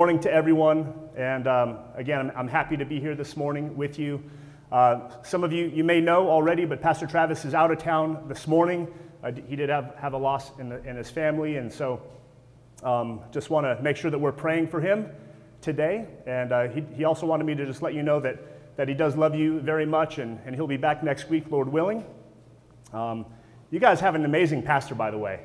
morning to everyone. And um, again, I'm, I'm, happy to be here this morning with you. Uh, some of you, you may know already, but Pastor Travis is out of town this morning. Uh, he did have, have a loss in, the, in his family, and so um, just want to make sure that we're praying for him today. And uh, he, he also wanted me to just let you know that, that he does love you very much, and, and he'll be back next week, Lord willing. Um, you guys have an amazing pastor, by the way,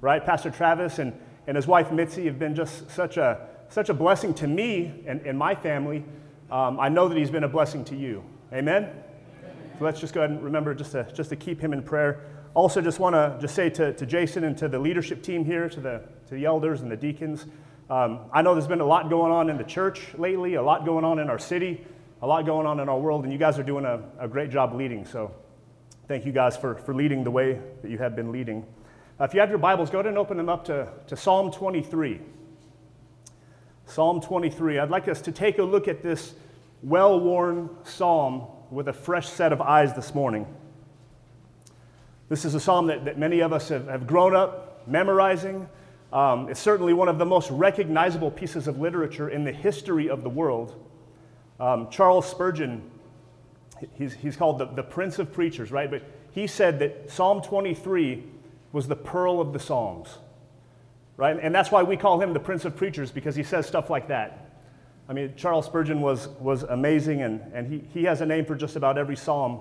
right? Pastor Travis and and his wife Mitzi have been just such a, such a blessing to me and, and my family. Um, I know that he's been a blessing to you. Amen? So let's just go ahead and remember just to, just to keep him in prayer. Also, just want to just say to, to Jason and to the leadership team here, to the, to the elders and the deacons, um, I know there's been a lot going on in the church lately, a lot going on in our city, a lot going on in our world, and you guys are doing a, a great job leading. So thank you guys for, for leading the way that you have been leading. Uh, if you have your Bibles, go ahead and open them up to, to Psalm 23. Psalm 23. I'd like us to take a look at this well worn psalm with a fresh set of eyes this morning. This is a psalm that, that many of us have, have grown up memorizing. Um, it's certainly one of the most recognizable pieces of literature in the history of the world. Um, Charles Spurgeon, he's, he's called the, the Prince of Preachers, right? But he said that Psalm 23 was the pearl of the Psalms, right? And that's why we call him the Prince of Preachers, because he says stuff like that. I mean, Charles Spurgeon was, was amazing, and, and he, he has a name for just about every psalm,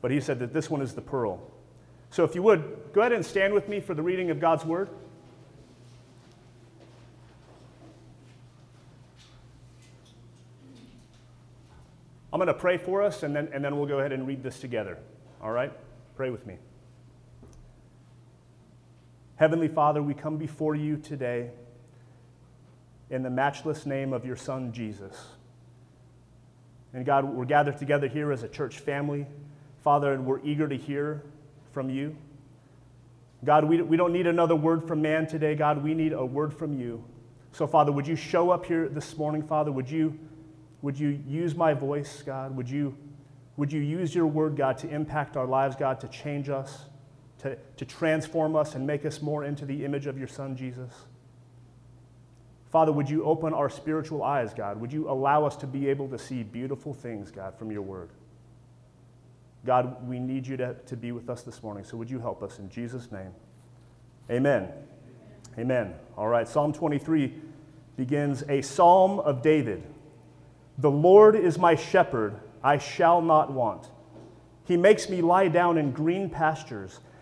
but he said that this one is the pearl. So if you would, go ahead and stand with me for the reading of God's Word. I'm going to pray for us, and then, and then we'll go ahead and read this together. All right? Pray with me. Heavenly Father, we come before you today in the matchless name of your Son, Jesus. And God, we're gathered together here as a church family, Father, and we're eager to hear from you. God, we, we don't need another word from man today. God, we need a word from you. So, Father, would you show up here this morning, Father? Would you, would you use my voice, God? Would you, would you use your word, God, to impact our lives, God, to change us? To, to transform us and make us more into the image of your Son, Jesus. Father, would you open our spiritual eyes, God? Would you allow us to be able to see beautiful things, God, from your word? God, we need you to, to be with us this morning, so would you help us in Jesus' name? Amen. Amen. All right, Psalm 23 begins a psalm of David. The Lord is my shepherd, I shall not want. He makes me lie down in green pastures.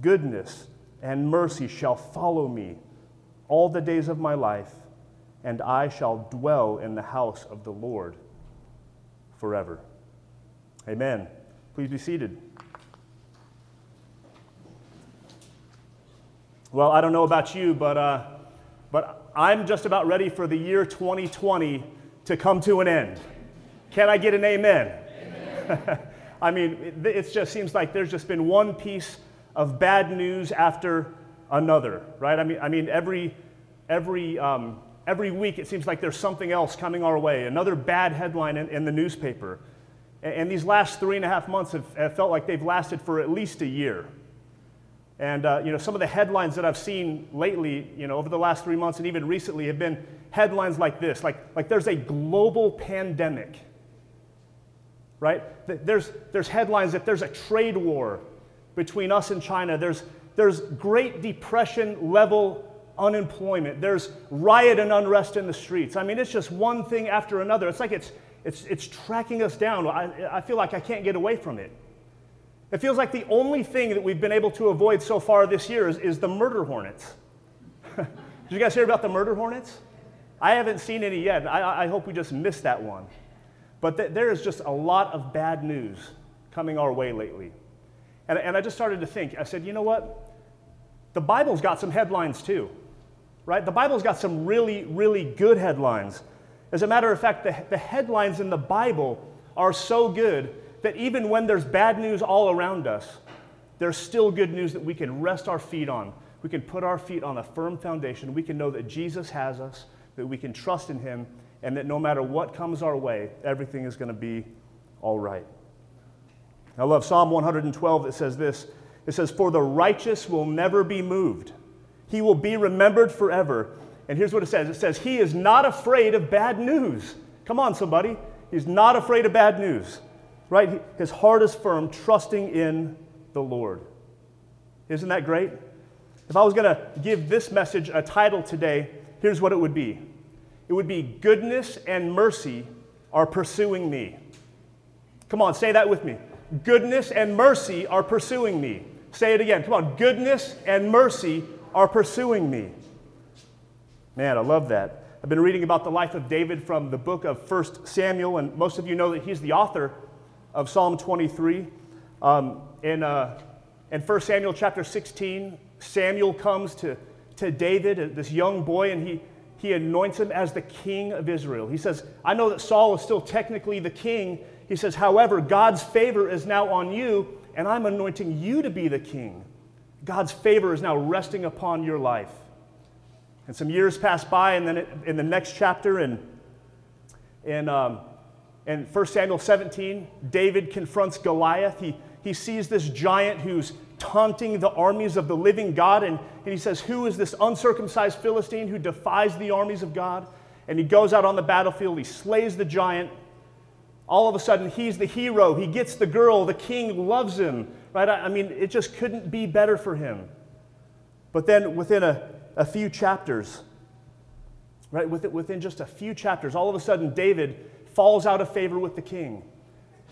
goodness and mercy shall follow me all the days of my life, and I shall dwell in the house of the Lord forever. Amen. Please be seated. Well, I don't know about you, but, uh, but I'm just about ready for the year 2020 to come to an end. Can I get an amen? amen. I mean, it, it just seems like there's just been one piece of bad news after another, right? I mean, I mean every, every, um, every week it seems like there's something else coming our way, another bad headline in, in the newspaper. And, and, these last three and a half months have, have, felt like they've lasted for at least a year. And uh, you know, some of the headlines that I've seen lately, you know, over the last three months and even recently have been headlines like this, like, like there's a global pandemic, right? There's, there's headlines that there's a trade war between us and China. There's, there's Great Depression level unemployment. There's riot and unrest in the streets. I mean, it's just one thing after another. It's like it's, it's, it's tracking us down. I, I feel like I can't get away from it. It feels like the only thing that we've been able to avoid so far this year is, is the murder hornets. Did you guys hear about the murder hornets? I haven't seen any yet. I, I hope we just missed that one. But th- there is just a lot of bad news coming our way lately. And, and I just started to think, I said, you know what? The Bible's got some headlines too, right? The Bible's got some really, really good headlines. As a matter of fact, the, the headlines in the Bible are so good that even when there's bad news all around us, there's still good news that we can rest our feet on. We can put our feet on a firm foundation. We can know that Jesus has us, that we can trust in Him, and that no matter what comes our way, everything is going to be all right. I love Psalm 112 that says this it says, For the righteous will never be moved, he will be remembered forever. And here's what it says it says, He is not afraid of bad news. Come on, somebody. He's not afraid of bad news, right? His heart is firm, trusting in the Lord. Isn't that great? If I was going to give this message a title today, here's what it would be it would be Goodness and Mercy Are Pursuing Me. Come on, say that with me. Goodness and mercy are pursuing me. Say it again. Come on. Goodness and mercy are pursuing me. Man, I love that. I've been reading about the life of David from the book of 1 Samuel, and most of you know that he's the author of Psalm 23. Um, in, uh, in 1 Samuel chapter 16, Samuel comes to, to David, this young boy, and he, he anoints him as the king of Israel. He says, I know that Saul is still technically the king, he says, However, God's favor is now on you, and I'm anointing you to be the king. God's favor is now resting upon your life. And some years pass by, and then in the next chapter, in, in, um, in 1 Samuel 17, David confronts Goliath. He, he sees this giant who's taunting the armies of the living God, and, and he says, Who is this uncircumcised Philistine who defies the armies of God? And he goes out on the battlefield, he slays the giant, all of a sudden he's the hero. He gets the girl. The king loves him, right? I, mean, it just couldn't be better for him. But then within a, a few chapters, right, within, within just a few chapters, all of a sudden David falls out of favor with the king.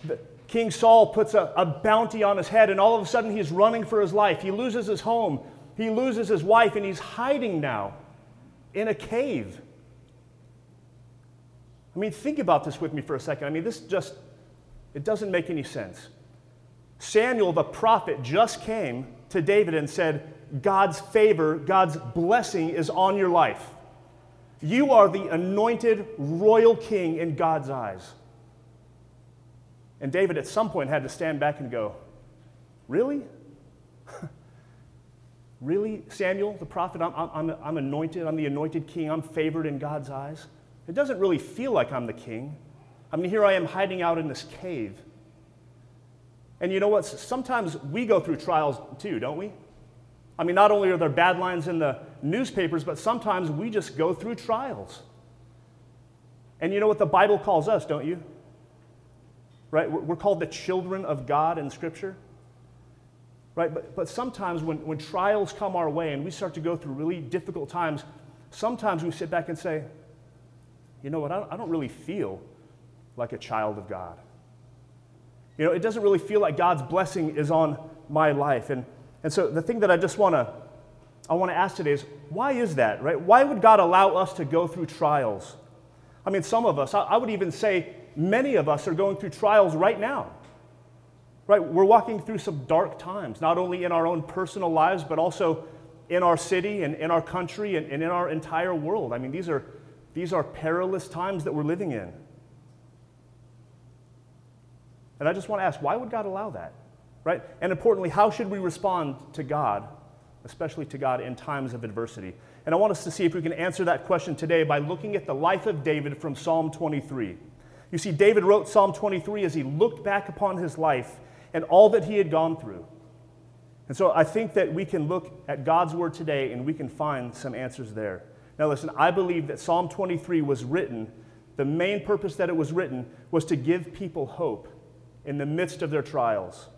The, king Saul puts a, a bounty on his head, and all of a sudden he's running for his life. He loses his home, he loses his wife, and he's hiding now in a cave. I mean, think about this with me for a second. I mean, this just, it doesn't make any sense. Samuel, the prophet, just came to David and said, God's favor, God's blessing is on your life. You are the anointed royal king in God's eyes. And David at some point had to stand back and go, Really? really, Samuel, the prophet? I'm, I'm, I'm anointed. I'm the anointed king. I'm favored in God's eyes. It doesn't really feel like I'm the king. I mean, here I am hiding out in this cave. And you know what? Sometimes we go through trials too, don't we? I mean, not only are there bad lines in the newspapers, but sometimes we just go through trials. And you know what the Bible calls us, don't you? Right? We're called the children of God in Scripture. Right? But, but sometimes when, when trials come our way and we start to go through really difficult times, sometimes we sit back and say, you know what, I don't, really feel like a child of God. You know, it doesn't really feel like God's blessing is on my life. And, and so the thing that I just want to I want to ask today is why is that, right? Why would God allow us to go through trials? I mean, some of us, I, I would even say many of us are going through trials right now. Right? We're walking through some dark times, not only in our own personal lives, but also in our city and in our country and, and in our entire world. I mean, these are these are perilous times that we're living in. And I just want to ask, why would God allow that? Right? And importantly, how should we respond to God, especially to God in times of adversity? And I want us to see if we can answer that question today by looking at the life of David from Psalm 23. You see, David wrote Psalm 23 as he looked back upon his life and all that he had gone through. And so I think that we can look at God's word today and we can find some answers there. Now, listen, I believe that Psalm 23 was written, the main purpose that it was written was to give people hope in the midst of their trials,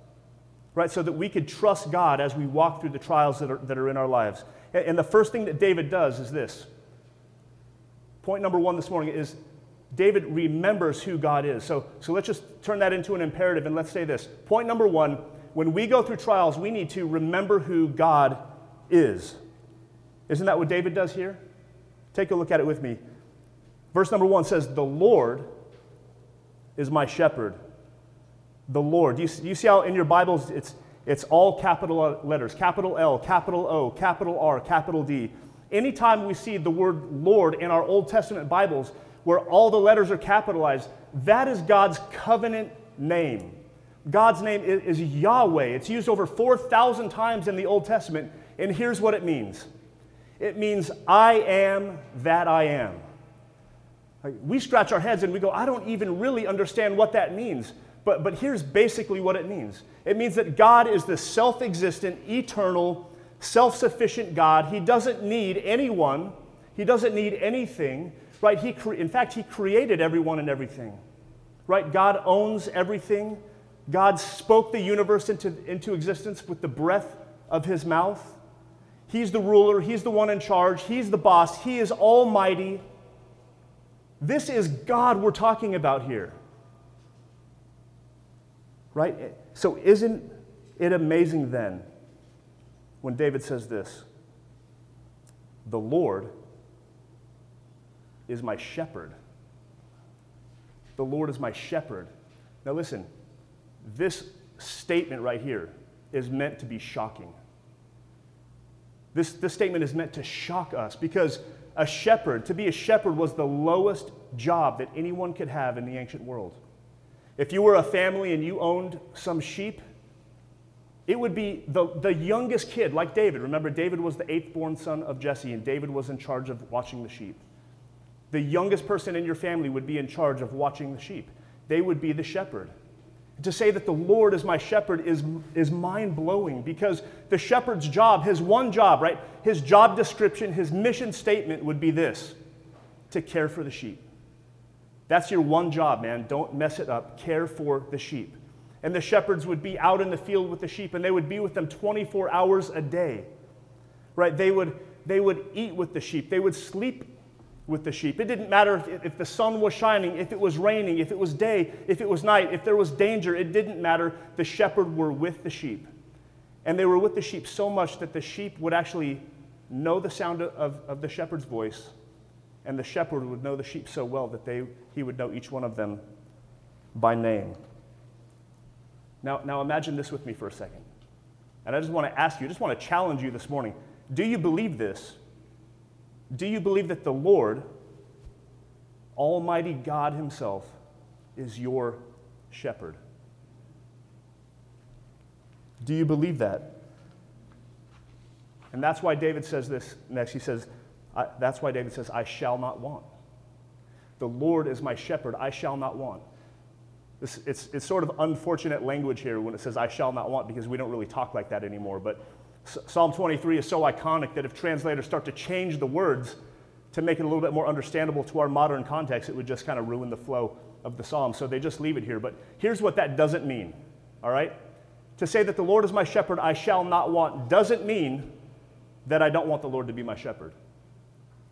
right? So that we could trust God as we walk through the trials that are, that are in our lives. And, and the first thing that David does is this. Point number one this morning is David remembers who God is. So, so let's just turn that into an imperative and let's say this. Point number one when we go through trials, we need to remember who God is. Isn't that what David does here? Take a look at it with me. Verse number one says, The Lord is my shepherd. The Lord. Do you, you see how in your Bibles it's, it's all capital letters capital L, capital O, capital R, capital D. Anytime we see the word Lord in our Old Testament Bibles, where all the letters are capitalized, that is God's covenant name. God's name is, Yahweh. It's used over 4,000 times in the Old Testament, and here's what it means it means, I am that I am. We scratch our heads and we go, I don't even really understand what that means. But, but here's basically what it means it means that God is the self existent, eternal, self sufficient God. He doesn't need anyone, He doesn't need anything, right? He cre- in fact, He created everyone and everything, right? God owns everything. God spoke the universe into, into existence with the breath of His mouth. He's the ruler, He's the one in charge, He's the boss, He is almighty. This is God we're talking about here. Right? So, isn't it amazing then when David says this? The Lord is my shepherd. The Lord is my shepherd. Now, listen, this statement right here is meant to be shocking. This, this statement is meant to shock us because a shepherd, to be a shepherd, was the lowest job that anyone could have in the ancient world. If you were a family and you owned some sheep, it would be the, the youngest kid, like David. Remember, David was the eighth born son of Jesse, and David was in charge of watching the sheep. The youngest person in your family would be in charge of watching the sheep. They would be the shepherd. To say that the Lord is my shepherd is, is mind blowing because the shepherd's job, his one job, right? His job description, his mission statement would be this to care for the sheep. That's your one job, man. Don't mess it up. Care for the sheep. And the shepherds would be out in the field with the sheep and they would be with them 24 hours a day. Right? They would, they would eat with the sheep, they would sleep with the sheep. It didn't matter if, if, the sun was shining, if it was raining, if it was day, if it was night, if there was danger, it didn't matter. The shepherd were with the sheep. And they were with the sheep so much that the sheep would actually know the sound of, of the shepherd's voice, and the shepherd would know the sheep so well that they, he would know each one of them by name. Now, now imagine this with me for a second. And I just want to ask you, I just want to challenge you this morning. Do you believe this? Do you believe that the Lord, Almighty God Himself, is your shepherd? Do you believe that? And that's why David says this next. He says, That's why David says, I shall not want. The Lord is my shepherd, I shall not want. This, it's, it's sort of unfortunate language here when it says, I shall not want, because we don't really talk like that anymore. But Psalm 23 is so iconic that if translators start to change the words to make it a little bit more understandable to our modern context, it would just kind of ruin the flow of the psalm. So they just leave it here. But here's what that doesn't mean, all right? To say that the Lord is my shepherd, I shall not want, doesn't mean that I don't want the Lord to be my shepherd,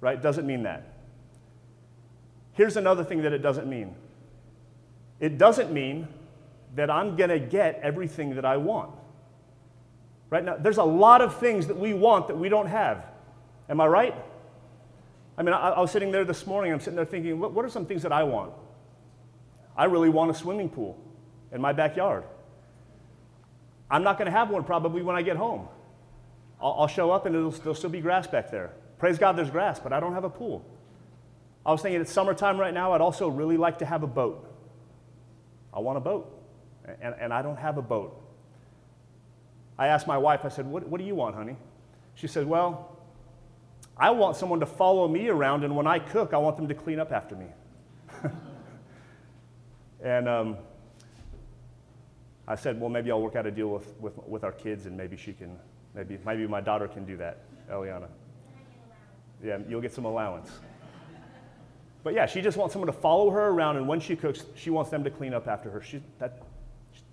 right? Doesn't mean that. Here's another thing that it doesn't mean it doesn't mean that I'm going to get everything that I want. Right now, there's a lot of things that we want that we don't have. Am I right? I mean, I, I was sitting there this morning, I'm sitting there thinking, what, what are some things that I want? I really want a swimming pool in my backyard. I'm not going to have one probably when I get home. I'll, I'll show up and it'll, there'll still be grass back there. Praise God, there's grass, but I don't have a pool. I was thinking it's summertime right now. I'd also really like to have a boat. I want a boat, and, and I don't have a boat. I asked my wife, I said, what, what do you want, honey? She said, Well, I want someone to follow me around, and when I cook, I want them to clean up after me. and um, I said, Well, maybe I'll work out a deal with, with, with our kids, and maybe she can, maybe, maybe my daughter can do that, Eliana. Yeah, you'll get some allowance. But yeah, she just wants someone to follow her around, and when she cooks, she wants them to clean up after her. She, that,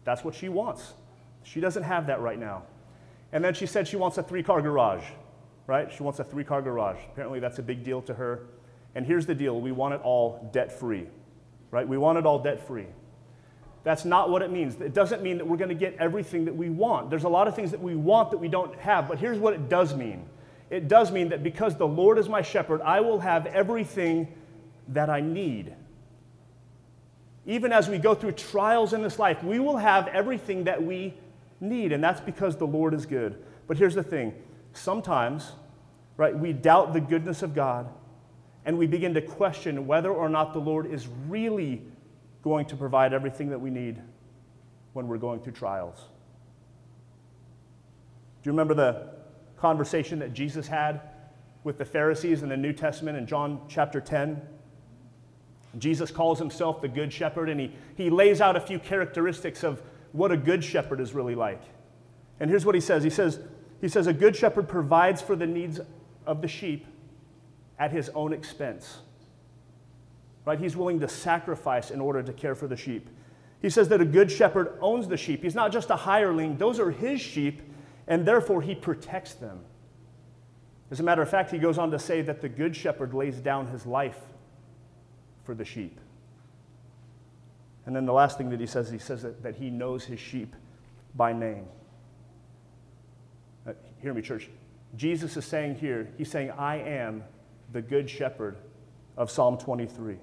that's what she wants. She doesn't have that right now. And then she said she wants a three car garage, right? She wants a three car garage. Apparently, that's a big deal to her. And here's the deal we want it all debt free, right? We want it all debt free. That's not what it means. It doesn't mean that we're going to get everything that we want. There's a lot of things that we want that we don't have, but here's what it does mean it does mean that because the Lord is my shepherd, I will have everything that I need. Even as we go through trials in this life, we will have everything that we need, and that's because the Lord is good. But here's the thing sometimes right? We doubt the goodness of God and we begin to question whether or not the Lord is really going to provide everything that we need when we're going through trials. Do you remember the conversation that Jesus had with the Pharisees in the New Testament in John chapter 10? Jesus calls himself the Good Shepherd, and he, he lays out a few characteristics of what a good shepherd is really like. And here's what he says He says, he says A good shepherd provides for the needs of the sheep at his own expense. Right? He's willing to sacrifice in order to care for the sheep. He says that a good shepherd owns the sheep. He's not just a hireling, those are his sheep, and therefore he protects them. As a matter of fact, he goes on to say that the good shepherd lays down his life for the sheep. And then the last thing that he says, he says that, that he knows his sheep by name. Uh, hear me, church. Jesus is saying here, he's saying, I am the good shepherd of Psalm 23.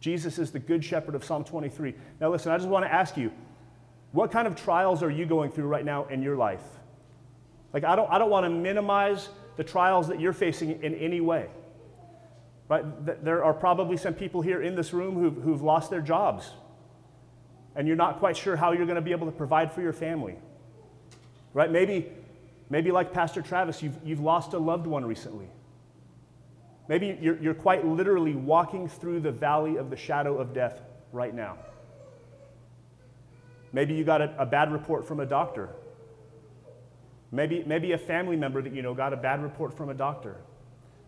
Jesus is the good shepherd of Psalm 23. Now, listen, I just want to ask you what kind of trials are you going through right now in your life? Like, I don't, I don't want to minimize the trials that you're facing in any way. Right? There are probably some people here in this room who've, who've lost their jobs, and you're not quite sure how you're going to be able to provide for your family. Right? Maybe, maybe like Pastor Travis, you've, you've lost a loved one recently. Maybe you're, you're quite literally walking through the valley of the shadow of death right now. Maybe you got a, a, bad report from a doctor. Maybe, maybe a family member that you know got a bad report from a doctor.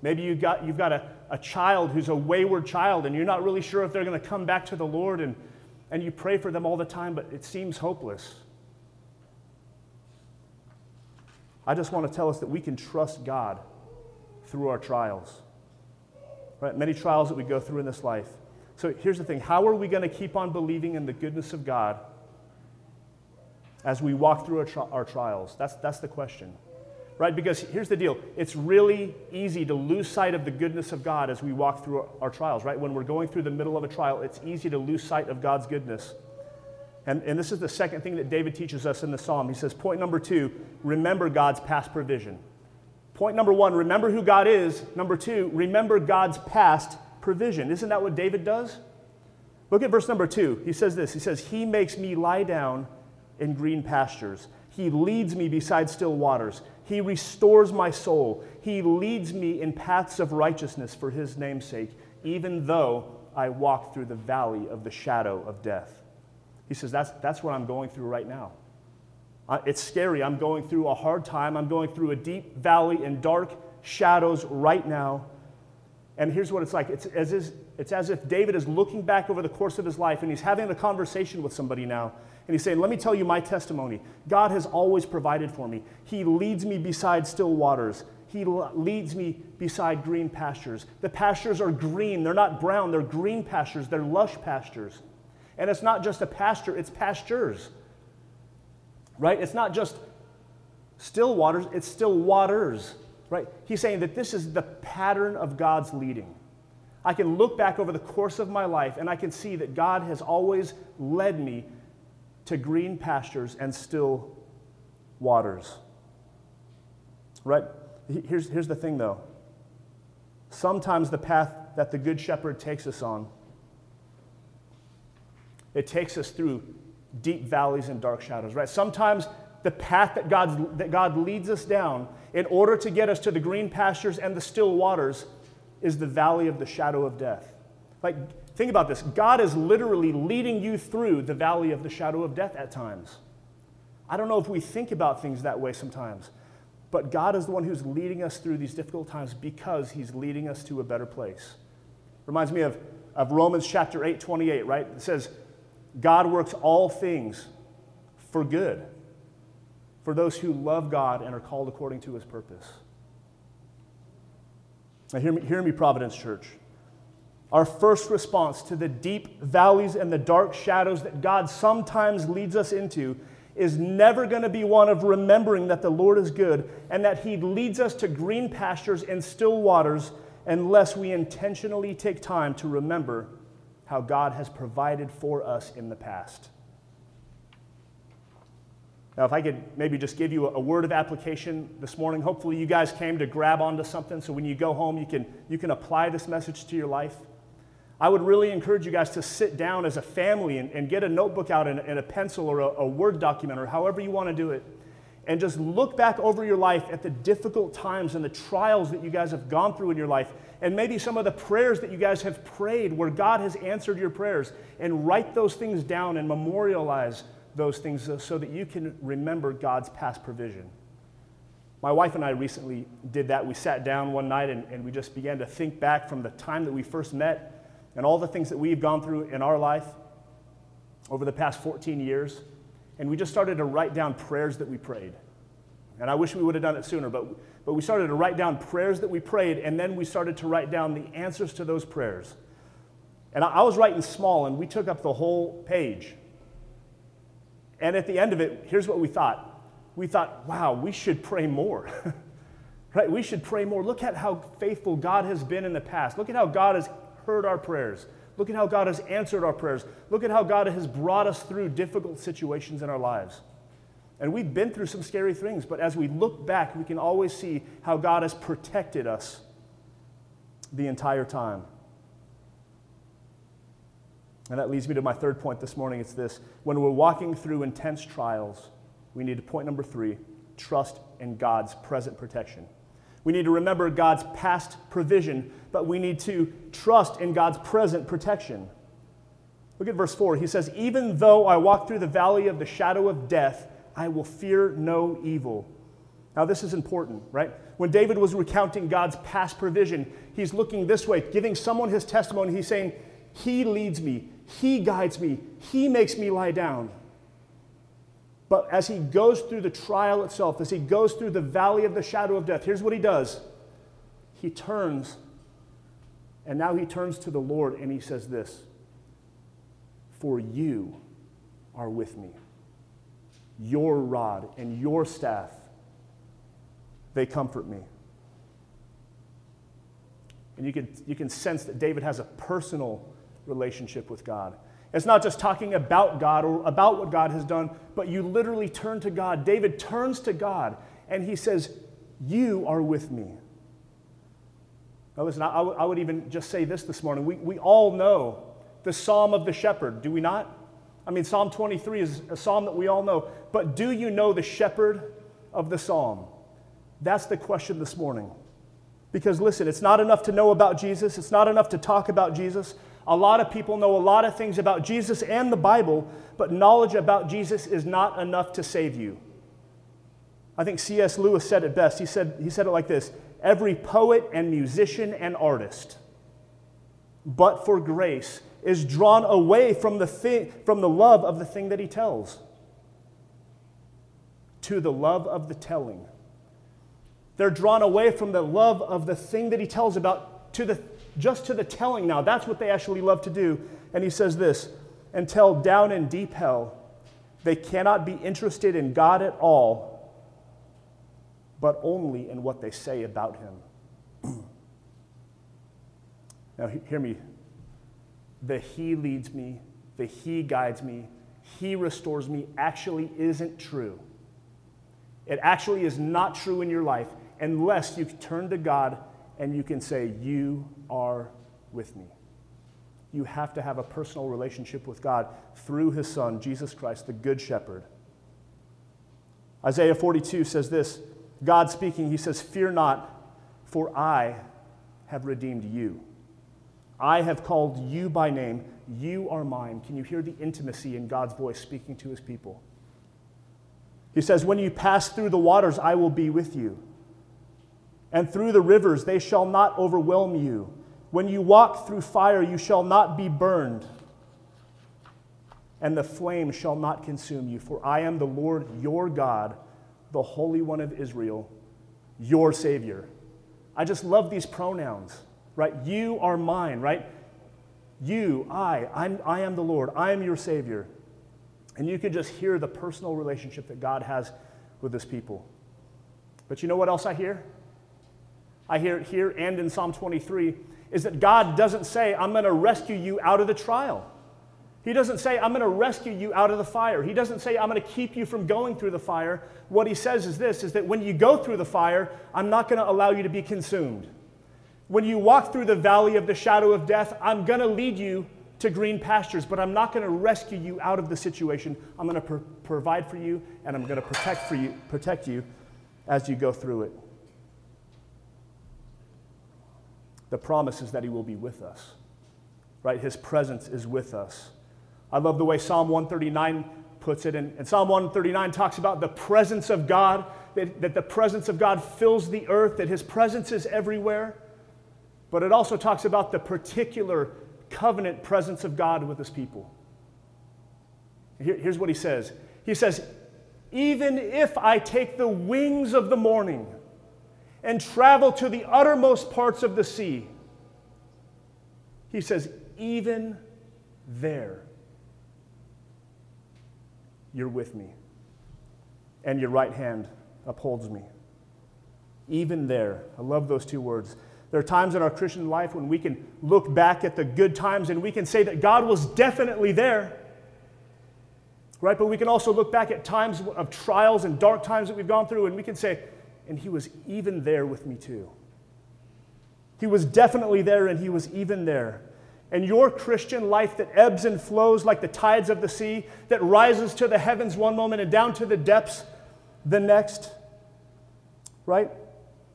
Maybe you got, you've got a, a child who's a wayward child and you're not really sure if they're going to come back to the Lord and, and you pray for them all the time, but it seems hopeless. I just want to tell us that we can trust God through our trials right? Many trials that we go through in this life. So here's the thing how are we going to keep on believing in the goodness of God as we walk through our, tri- our trials? That's, that's the question. Right? Because here's the deal it's really easy to lose sight of the goodness of God as we walk through our, trials, right? When we're going through the middle of a trial, it's easy to lose sight of God's goodness. And, and this is the second thing that David teaches us in the psalm. He says, point number two, remember God's past provision. Point number one, remember who God is. Number two, remember God's past provision. Isn't that what David does? Look at verse number two. He says this He says, He makes me lie down in green pastures. He leads me beside still waters. He restores my soul. He leads me in paths of righteousness for his name's sake, even though I walk through the valley of the shadow of death. He says, That's, that's what I'm going through right now. It's scary. I'm going through a hard time. I'm going through a deep valley and dark shadows right now. And here's what it's like it's as, if, it's as if David is looking back over the course of his life and he's having a conversation with somebody now. And he's saying, Let me tell you my testimony. God has always provided for me. He leads me beside still waters. He leads me beside green pastures. The pastures are green, they're not brown, they're green pastures, they're lush pastures. And it's not just a pasture, it's pastures right? It's not just still waters, it's still waters, right? He's saying that this is the pattern of God's leading. I can look back over the course of my life and I can see that God has always led me to green pastures and still waters. Right? Here's, here's the thing though. Sometimes the path that the Good Shepherd takes us on, it takes us through deep valleys and dark shadows, right? Sometimes the path that God, that God leads us down in order to get us to the green pastures and the still waters is the valley of the shadow of death. Like, think about this God is literally leading you through the valley of the shadow of death at times. I don't know if we think about things that way sometimes, but God is the one who's leading us through these difficult times because He's leading us to a better place. Reminds me of, of Romans chapter 8, 28, right? It says, God works all things for good for those who love God and are called according to his purpose. Now, hear me, hear me, Providence Church. Our first response to the deep valleys and the dark shadows that God sometimes leads us into is never going to be one of remembering that the Lord is good and that He leads us to green pastures and still waters unless we intentionally take time to remember how God has provided for us in the past. Now, if I could maybe just give you a, word of application this morning, hopefully you guys came to grab onto something so when you go home, you can, you can apply this message to your life. I would really encourage you guys to sit down as a family and, and get a notebook out and, and a pencil or a, a Word document or however you want to do it and just look back over your life at the difficult times and the trials that you guys have gone through in your life, and maybe some of the prayers that you guys have prayed where God has answered your prayers, and write those things down and memorialize those things so that you can remember God's past provision. My wife and I recently did that. We sat down one night and, and we just began to think back from the time that we first met and all the things that we've gone through in our life over the past 14 years and we just started to write down prayers that we prayed. And I wish we would have done it sooner, but, but we started to write down prayers that we prayed, and then we started to write down the answers to those prayers. And I, I was writing small, and we took up the whole page. And at the end of it, here's what we thought we thought, wow, we should pray more. right? We should pray more. Look at how faithful God has been in the past. Look at how God has heard our prayers. Look at how God has answered our prayers. Look at how God has brought us through difficult situations in our lives. And we've been through some scary things, but as we look back, we can always see how God has protected us the entire time. And that leads me to my third point this morning. It's this when we're walking through intense trials, we need to point number three trust in God's present protection. We need to remember God's past provision, but we need to trust in God's present protection. Look at verse 4. He says, Even though I walk through the valley of the shadow of death, I will fear no evil. Now, this is important, right? When David was recounting God's past provision, he's looking this way, giving someone his testimony. He's saying, He leads me, He guides me, He makes me lie down. But as he goes through the trial itself, as he goes through the valley of the shadow of death, here's what he does he turns, and now he turns to the Lord and he says this For you are with me. Your rod and your staff, they comfort me. And you can, you can sense that David has a personal relationship with God. It's not just talking about God or about what God has done, but you literally turn to God. David turns to God and he says, You are with me. Now, listen, I would even just say this this morning. We, we all know the Psalm of the Shepherd, do we not? I mean, Psalm 23 is a psalm that we all know. But do you know the shepherd of the psalm? That's the question this morning. Because listen, it's not enough to know about Jesus, it's not enough to talk about Jesus. A lot of people know a lot of things about Jesus and the Bible, but knowledge about Jesus is not enough to save you. I think C.S. Lewis said it best. He said, he said it like this Every poet and musician and artist, but for grace, is drawn away from the, thing, from the love of the thing that he tells to the love of the telling. They're drawn away from the love of the thing that he tells about to the just to the telling now. That's what they actually love to do. And he says this until down in deep hell, they cannot be interested in God at all, but only in what they say about him. now, hear me. The He leads me, the He guides me, He restores me actually isn't true. It actually is not true in your life unless you turn to God and you can say, You are with me. You have to have a personal relationship with God through his son, Jesus Christ, the Good Shepherd. Isaiah 42 says this God speaking, he says, Fear not, for I have redeemed you. I have called you by name. You are mine. Can you hear the intimacy in God's voice speaking to his people? He says, When you pass through the waters, I will be with you and through the rivers they shall not overwhelm you. When you walk through fire, you shall not be burned, and the flame shall not consume you. For I am the Lord your God, the Holy One of Israel, your Savior. I just love these pronouns, right? You are mine, right? You, I, I'm, I am the Lord, I am your Savior. And you can just hear the personal relationship that God has with his people. But you know what else I hear? I hear it here and in Psalm 23, is that God doesn't say, I'm going to rescue you out of the trial. He doesn't say, I'm going to rescue you out of the fire. He doesn't say, I'm going to keep you from going through the fire. What he says is this is that when you go through the fire, I'm not going to allow you to be consumed. When you walk through the valley of the shadow of death, I'm going to lead you to green pastures, but I'm not going to rescue you out of the situation. I'm going to pro- provide for you and I'm going to protect for you, protect you as you go through it. The promise is that he will be with us. Right? His presence is with us. I love the way Psalm 139 puts it. And, and Psalm 139 talks about the presence of God, that, that the presence of God fills the earth, that his presence is everywhere. But it also talks about the particular covenant presence of God with his people. Here, here's what he says He says, Even if I take the wings of the morning and travel to the uttermost parts of the sea, he says, even there you're with me, and your right hand upholds me. Even there. I love those two words. There are times in our Christian life when we can look back at the good times and we can say that God was definitely there. Right? But we can also look back at times of trials and dark times that we've gone through and we can say, and He was even there with me too. He was definitely there and He was even there and your Christian life that ebbs and flows like the tides of the sea, that rises to the heavens one moment and down to the depths the next, right?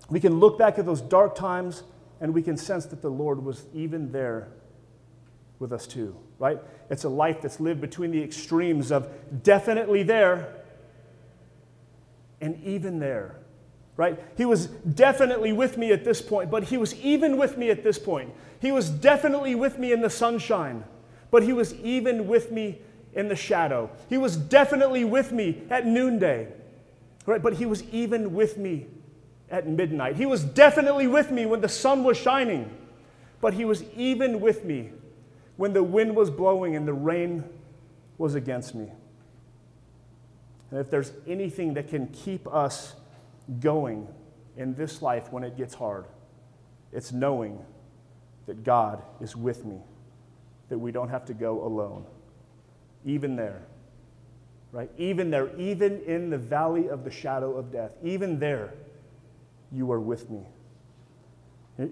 We can look back at those dark times and we can sense that the Lord was even there with us too, right? It's a life that's lived between the extremes of definitely there and even there right? He was definitely with me at this point, but he was even with me at this point. He was definitely with me in the sunshine, but he was even with me in the shadow. He was definitely with me at noonday, right? But he was even with me at midnight. He was definitely with me when the sun was shining, but he was even with me when the wind was blowing and the rain was against me. And if there's anything that can keep us going in this life when it gets hard. It's knowing that God is with me, that we don't have to go alone. Even there, right? Even there, even in the valley of the shadow of death, even there, you are with me.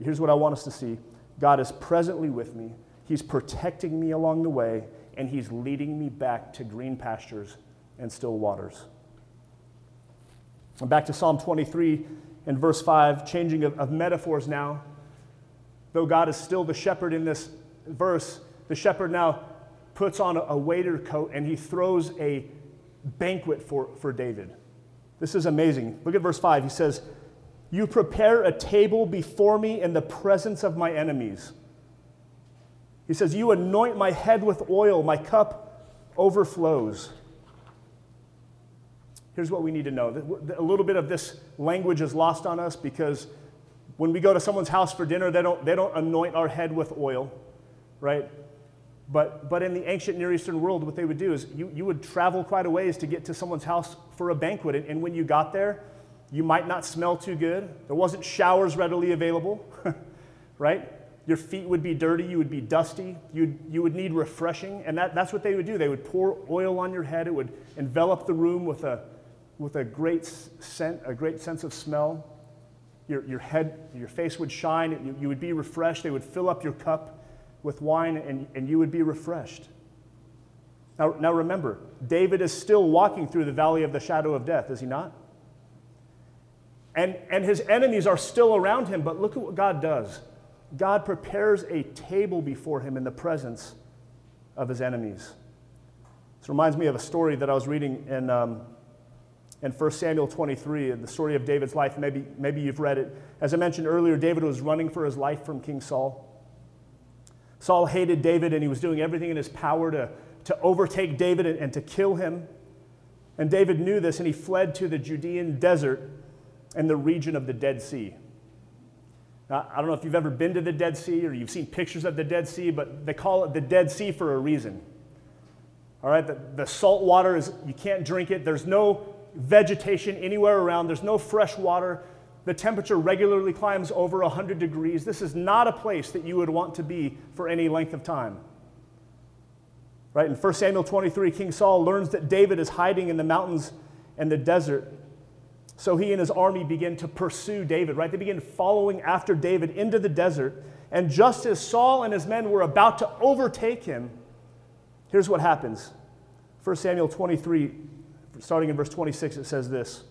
Here's what I want us to see God is presently with me, He's protecting me along the way, and He's leading me back to green pastures and still waters. Back to Psalm 23 and verse 5, changing of, of metaphors now. Though God is still the shepherd in this verse, the shepherd now puts on a, a waiter coat and he throws a banquet for, for David. This is amazing. Look at verse 5. He says, You prepare a table before me in the presence of my enemies. He says, You anoint my head with oil, my cup overflows here's what we need to know. A little bit of this language is lost on us because when we go to someone's house for dinner, they don't, they don't anoint our head with oil, right? But, but in the ancient Near Eastern world, what they would do is you, you would travel quite a ways to get to someone's house for a banquet. And, and when you got there, you might not smell too good. There wasn't showers readily available, right? Your feet would be dirty, you would be dusty, you'd, you would need refreshing. And that, that's what they would do. They would pour oil on your head, it would envelop the room with a, with a great scent, a great sense of smell. Your, your head, your face would shine, you, you would be refreshed. They would fill up your cup with wine, and, and you would be refreshed. Now, now remember, David is still walking through the valley of the shadow of death, is he not? And, and his enemies are still around him, but look at what God does. God prepares a table before him in the presence of his enemies. This reminds me of a story that I was reading in um, in 1 Samuel 23, the story of David's life. Maybe, maybe you've read it. As I mentioned earlier, David was running for his life from King Saul. Saul hated David and he was doing everything in his power to, to overtake David and, and to kill him. And David knew this and he fled to the Judean desert and the region of the Dead Sea. Now, I don't know if you've ever been to the Dead Sea or you've seen pictures of the Dead Sea, but they call it the Dead Sea for a reason. All right, the, the salt water is, you can't drink it. There's no vegetation anywhere around. There's no fresh water. The temperature regularly climbs over 100 degrees. This is not a place that you would want to be for any length of time. Right? In 1 Samuel 23, King Saul learns that David is hiding in the mountains and the desert. So he and his army begin to pursue David, right? They begin following after David into the desert. And just as Saul and his men were about to overtake him, here's what happens. 1 Samuel 23, starting in verse 26, it says this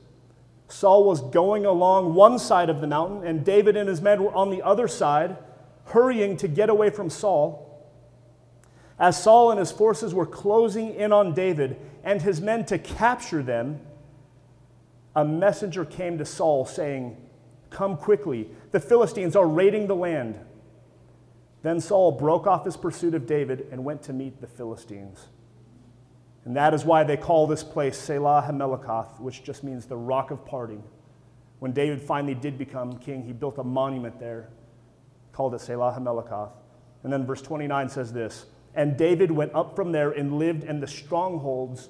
Saul was going along one side of the mountain, and David and his men were on the other side, hurrying to get away from Saul. As Saul and his forces were closing in on David and his men to capture them, a messenger came to Saul saying, Come quickly, the Philistines are raiding the land. Then Saul broke off his pursuit of David and went to meet the Philistines. And that is why they call this place Selah Hamelekath, which just means the rock of parting. When David finally did become king, he built a monument there, called it Selah Hamelekath. And then verse 29 says this And David went up from there and lived in the strongholds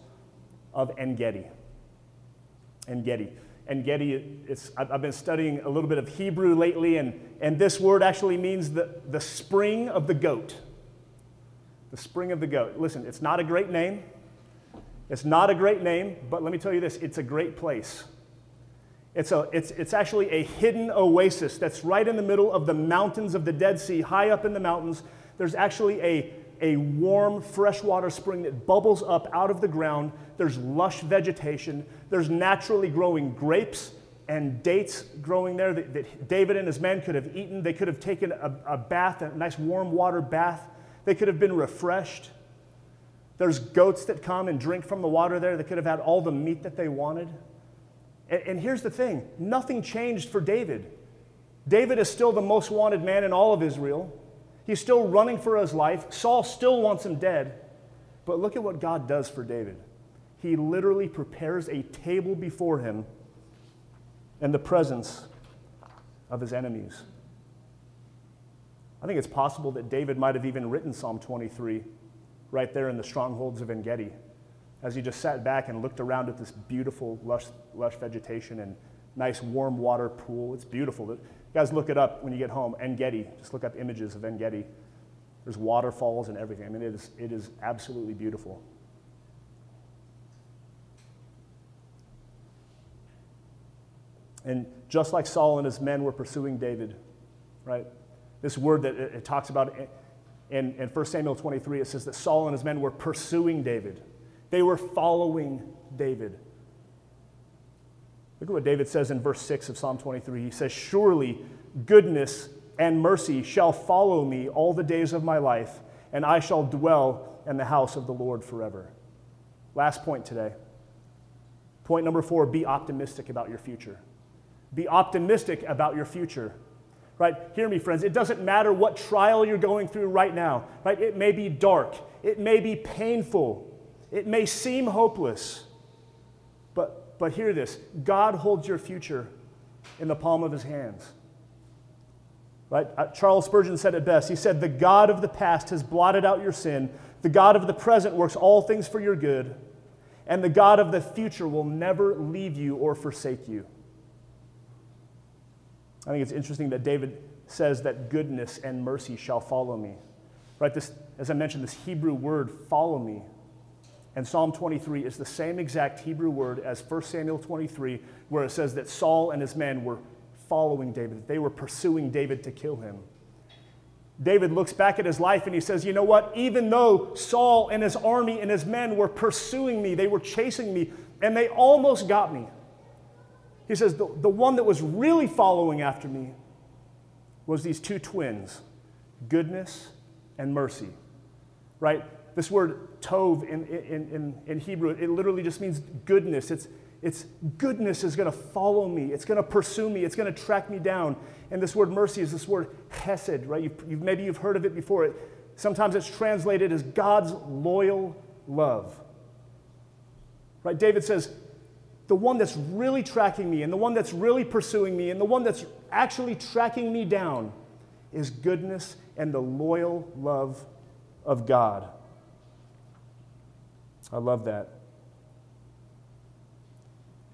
of En Gedi. En Gedi. En Gedi, I've been studying a little bit of Hebrew lately, and, and this word actually means the, the spring of the goat. The spring of the goat. Listen, it's not a great name. It's not a great name, but let me tell you this it's a great place. It's, a, it's, it's actually a hidden oasis that's right in the middle of the mountains of the Dead Sea, high up in the mountains. There's actually a, a warm freshwater spring that bubbles up out of the ground. There's lush vegetation. There's naturally growing grapes and dates growing there that, that David and his men could have eaten. They could have taken a, a bath, a nice warm water bath. They could have been refreshed. There's goats that come and drink from the water there. They could have had all the meat that they wanted. And, and here's the thing nothing changed for David. David is still the most wanted man in all of Israel. He's still running for his life. Saul still wants him dead. But look at what God does for David. He literally prepares a table before him in the presence of his enemies. I think it's possible that David might have even written Psalm 23 right there in the strongholds of Engedi as he just sat back and looked around at this beautiful, lush, lush vegetation and nice warm water pool. It's beautiful. You guys look it up when you get home. Engedi. Just look up images of Engedi. There's waterfalls and everything. I mean, it is, it is absolutely beautiful. And just like Saul and his men were pursuing David, right? This word that it, it talks about in, in 1 Samuel 23, it says that Saul and his men were pursuing David. They were following David. Look at what David says in verse 6 of Psalm 23. He says, Surely goodness and mercy shall follow me all the days of my life, and I shall dwell in the house of the Lord forever. Last point today. Point number four be optimistic about your future. Be optimistic about your future right? Hear me, friends. It doesn't matter what trial you're going through right now, right? It may be dark, it may be painful, it may seem hopeless. But, but hear this God holds your future in the palm of his hands. Right? Uh, Charles Spurgeon said it best. He said, The God of the past has blotted out your sin. The God of the present works all things for your good. And the God of the future will never leave you or forsake you. I think it's interesting that David says that goodness and mercy shall follow me. Right? This, as I mentioned, this Hebrew word, follow me. And Psalm 23 is the same exact Hebrew word as 1 Samuel 23, where it says that Saul and his men were following David, they were pursuing David to kill him. David looks back at his life and he says, You know what? Even though Saul and his army and his men were pursuing me, they were chasing me, and they almost got me. He says, the, the one that was really following after me was these two twins, goodness and mercy. Right? This word tov in, in, in, in Hebrew, it literally just means goodness. It's, it's goodness is going to follow me. It's going to pursue me. It's going to track me down. And this word mercy is this word hesed, right? You've, you've, maybe you've heard of it before. It, sometimes it's translated as God's loyal love. Right? David says, the one that's really tracking me and the one that's really pursuing me and the one that's actually tracking me down is goodness and the loyal love of God. I love that.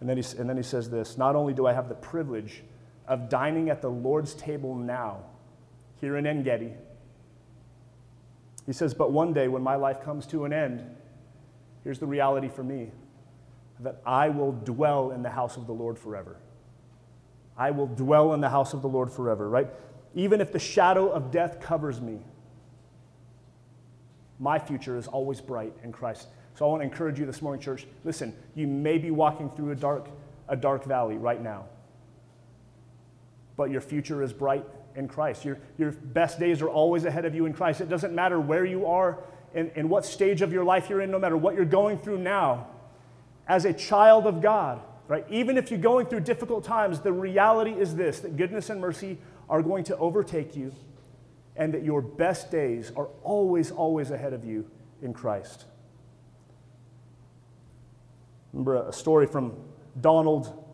And then, he, and then he says this Not only do I have the privilege of dining at the Lord's table now, here in En Gedi, He says, But one day when my life comes to an end, here's the reality for me that I will dwell in the house of the Lord forever. I will dwell in the house of the Lord forever, right? Even if the shadow of death covers me, my future is always bright in Christ. So I want to encourage you this morning, church. Listen, you may be walking through a dark, a dark valley right now, but your future is bright in Christ. Your, your best days are always ahead of you in Christ. It doesn't matter where you are and, and what stage of your life you're in, no matter what you're going through now. As a child of God, right? Even if you're going through difficult times, the reality is this that goodness and mercy are going to overtake you, and that your best days are always, always ahead of you in Christ. Remember a story from Donald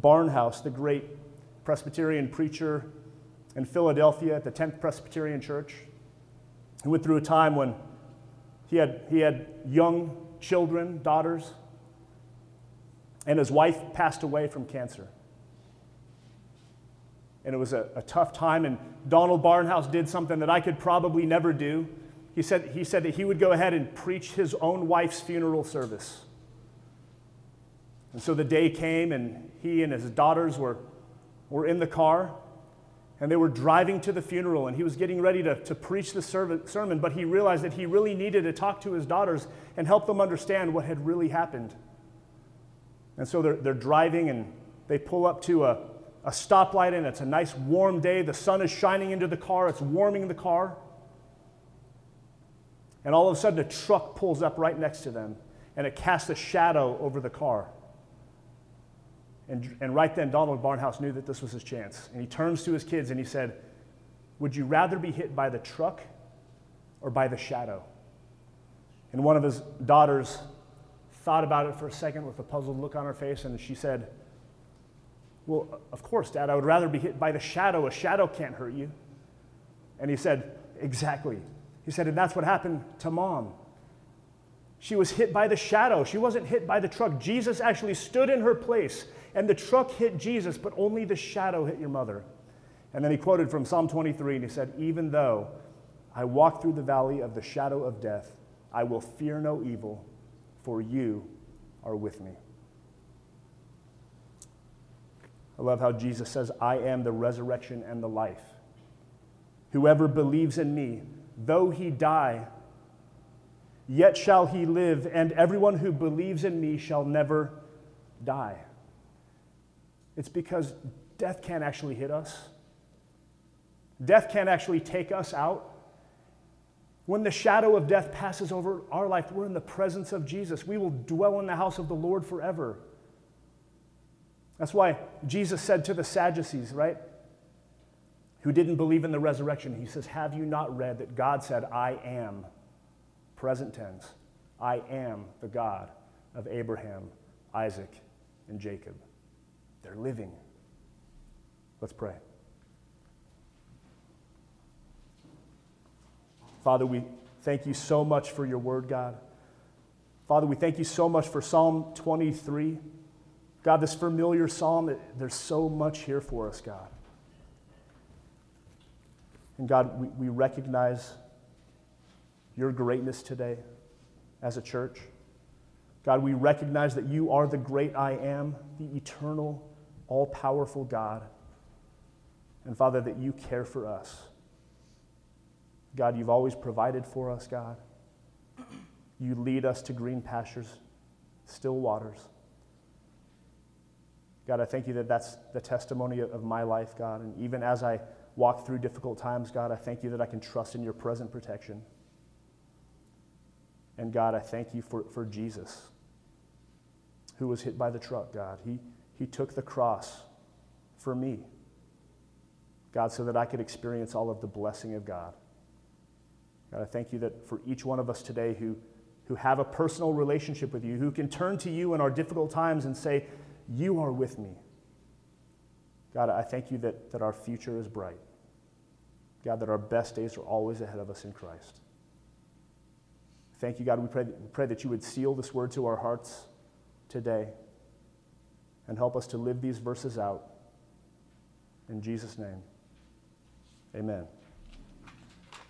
Barnhouse, the great Presbyterian preacher in Philadelphia at the 10th Presbyterian Church. He went through a time when he had, he had young children, daughters, and his wife passed away from cancer. And it was a, a tough time, and Donald Barnhouse did something that I could probably never do. He said, he said that he would go ahead and preach his own wife's funeral service. And so the day came, and he and his daughters were, were in the car, and they were driving to the funeral, and he was getting ready to, to preach the sermon, but he realized that he really needed to talk to his daughters and help them understand what had really happened. And so they're, they're driving, and they pull up to a, a stoplight, and it's a nice warm day. The sun is shining into the car, it's warming the car. And all of a sudden, a truck pulls up right next to them, and it casts a shadow over the car. And, and right then, Donald Barnhouse knew that this was his chance. And he turns to his kids and he said, Would you rather be hit by the truck or by the shadow? And one of his daughters thought about it for a second with a puzzled look on her face, and she said, Well, of course, Dad, I would rather be hit by the shadow. A shadow can't hurt you. And he said, Exactly. He said, And that's what happened to mom. She was hit by the shadow. She wasn't hit by the truck. Jesus actually stood in her place and the truck hit Jesus, but only the shadow hit your mother. And then he quoted from Psalm 23, and he said, Even though I walk through the valley of the shadow of death, I will fear no evil, for you are with me. I love how Jesus says, I am the resurrection and the life. Whoever believes in me, though he die, yet shall he live, and everyone who believes in me shall never die. It's because death can't actually hit us. Death can't actually take us out. When the shadow of death passes over our life, we're in the presence of Jesus. We will dwell in the house of the Lord forever. That's why Jesus said to the Sadducees, right? Who didn't believe in the resurrection, he says, Have you not read that God said, I am, present tense, I am the God of Abraham, Isaac, and Jacob? They're living. Let's pray. Father, we thank you so much for your word, God. Father, we thank you so much for Psalm 23. God, this familiar psalm, there's so much here for us, God. And God, we, we recognize your greatness today as a church. God, we recognize that you are the great I am, the eternal all powerful God. And Father, that you care for us. God, you've always provided for us, God. You lead us to green pastures, still waters. God, I thank you that that's the testimony of my life, God. And even as I walk through difficult times, God, I thank you that I can trust in your present protection. And God, I thank you for, for Jesus, who was hit by the truck, God. He, he took the cross for me, God, so that I could experience all of the blessing of God. God, I thank you that for each one of us today who, who have a personal relationship with you, who can turn to you in our difficult times and say, You are with me. God, I thank you that, that our future is bright. God, that our best days are always ahead of us in Christ. Thank you, God. We pray, we pray that you would seal this word to our hearts today and help us to live these verses out. In Jesus' name, amen.